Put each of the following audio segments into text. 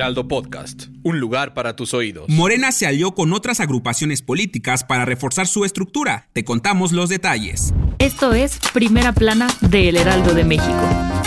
Heraldo Podcast, un lugar para tus oídos. Morena se alió con otras agrupaciones políticas para reforzar su estructura. Te contamos los detalles. Esto es Primera Plana de El Heraldo de México.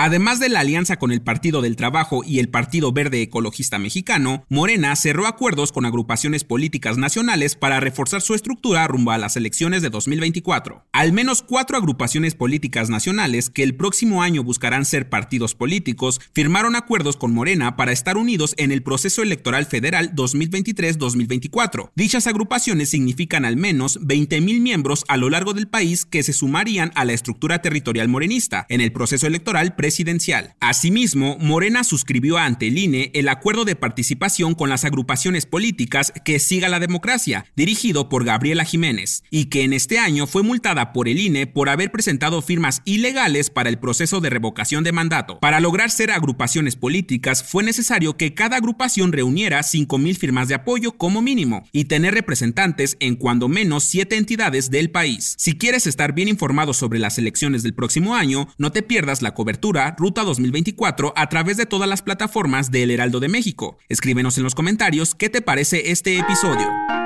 Además de la alianza con el Partido del Trabajo y el Partido Verde Ecologista Mexicano, Morena cerró acuerdos con agrupaciones políticas nacionales para reforzar su estructura rumbo a las elecciones de 2024. Al menos cuatro agrupaciones políticas nacionales que el próximo año buscarán ser partidos políticos firmaron acuerdos con Morena para estar unidos en el proceso electoral federal 2023-2024. Dichas agrupaciones significan al menos 20.000 miembros a lo largo del país que se sumarían a la estructura territorial morenista en el proceso electoral. Asimismo, Morena suscribió ante el INE el acuerdo de participación con las agrupaciones políticas que siga la democracia, dirigido por Gabriela Jiménez, y que en este año fue multada por el INE por haber presentado firmas ilegales para el proceso de revocación de mandato. Para lograr ser agrupaciones políticas fue necesario que cada agrupación reuniera 5.000 firmas de apoyo como mínimo y tener representantes en cuando menos 7 entidades del país. Si quieres estar bien informado sobre las elecciones del próximo año, no te pierdas la cobertura Ruta 2024 a través de todas las plataformas del Heraldo de México. Escríbenos en los comentarios qué te parece este episodio.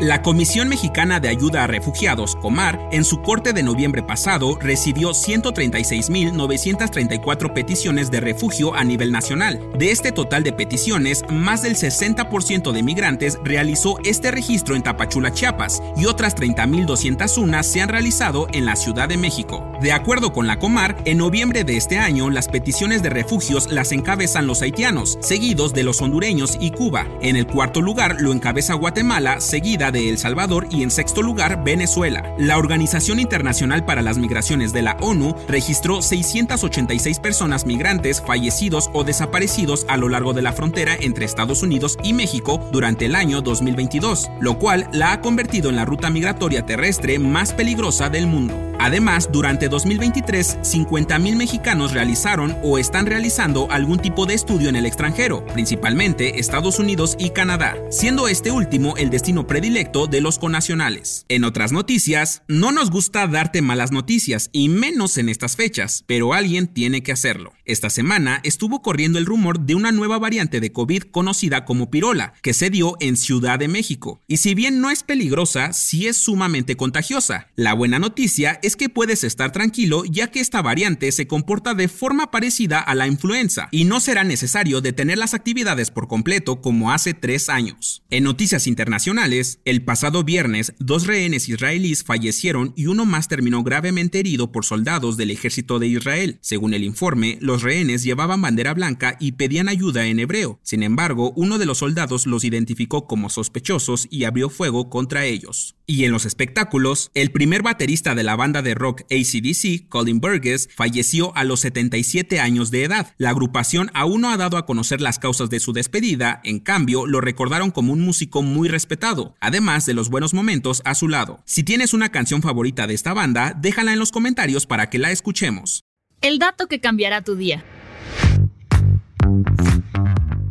La Comisión Mexicana de Ayuda a Refugiados, Comar, en su corte de noviembre pasado recibió 136.934 peticiones de refugio a nivel nacional. De este total de peticiones, más del 60% de migrantes realizó este registro en Tapachula, Chiapas, y otras 30.201 se han realizado en la Ciudad de México. De acuerdo con la Comar, en noviembre de este año las peticiones de refugios las encabezan los haitianos, seguidos de los hondureños y Cuba. En el cuarto lugar lo encabeza Guatemala, seguida de El Salvador y en sexto lugar Venezuela. La Organización Internacional para las Migraciones de la ONU registró 686 personas migrantes fallecidos o desaparecidos a lo largo de la frontera entre Estados Unidos y México durante el año 2022, lo cual la ha convertido en la ruta migratoria terrestre más peligrosa del mundo. Además, durante 2023, 50.000 mexicanos realizaron o están realizando algún tipo de estudio en el extranjero, principalmente Estados Unidos y Canadá, siendo este último el destino predilecto de los conacionales. En otras noticias, no nos gusta darte malas noticias, y menos en estas fechas, pero alguien tiene que hacerlo. Esta semana estuvo corriendo el rumor de una nueva variante de COVID conocida como pirola, que se dio en Ciudad de México. Y si bien no es peligrosa, sí es sumamente contagiosa. La buena noticia es que puedes estar tranquilo ya que esta variante se comporta de forma parecida a la influenza y no será necesario detener las actividades por completo como hace tres años. En noticias internacionales, el pasado viernes, dos rehenes israelíes fallecieron y uno más terminó gravemente herido por soldados del ejército de Israel. Según el informe, los los rehenes llevaban bandera blanca y pedían ayuda en hebreo. Sin embargo, uno de los soldados los identificó como sospechosos y abrió fuego contra ellos. Y en los espectáculos, el primer baterista de la banda de rock ACDC, Colin Burgess, falleció a los 77 años de edad. La agrupación aún no ha dado a conocer las causas de su despedida, en cambio, lo recordaron como un músico muy respetado, además de los buenos momentos a su lado. Si tienes una canción favorita de esta banda, déjala en los comentarios para que la escuchemos. El dato que cambiará tu día.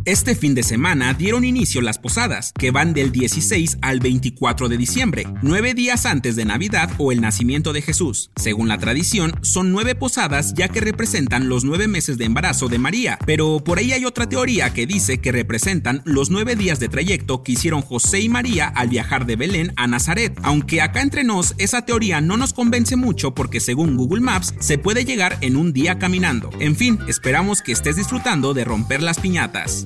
Este fin de semana dieron inicio las posadas, que van del 16 al 24 de diciembre, nueve días antes de Navidad o el nacimiento de Jesús. Según la tradición, son nueve posadas ya que representan los nueve meses de embarazo de María, pero por ahí hay otra teoría que dice que representan los nueve días de trayecto que hicieron José y María al viajar de Belén a Nazaret, aunque acá entre nos esa teoría no nos convence mucho porque según Google Maps se puede llegar en un día caminando. En fin, esperamos que estés disfrutando de romper las piñatas.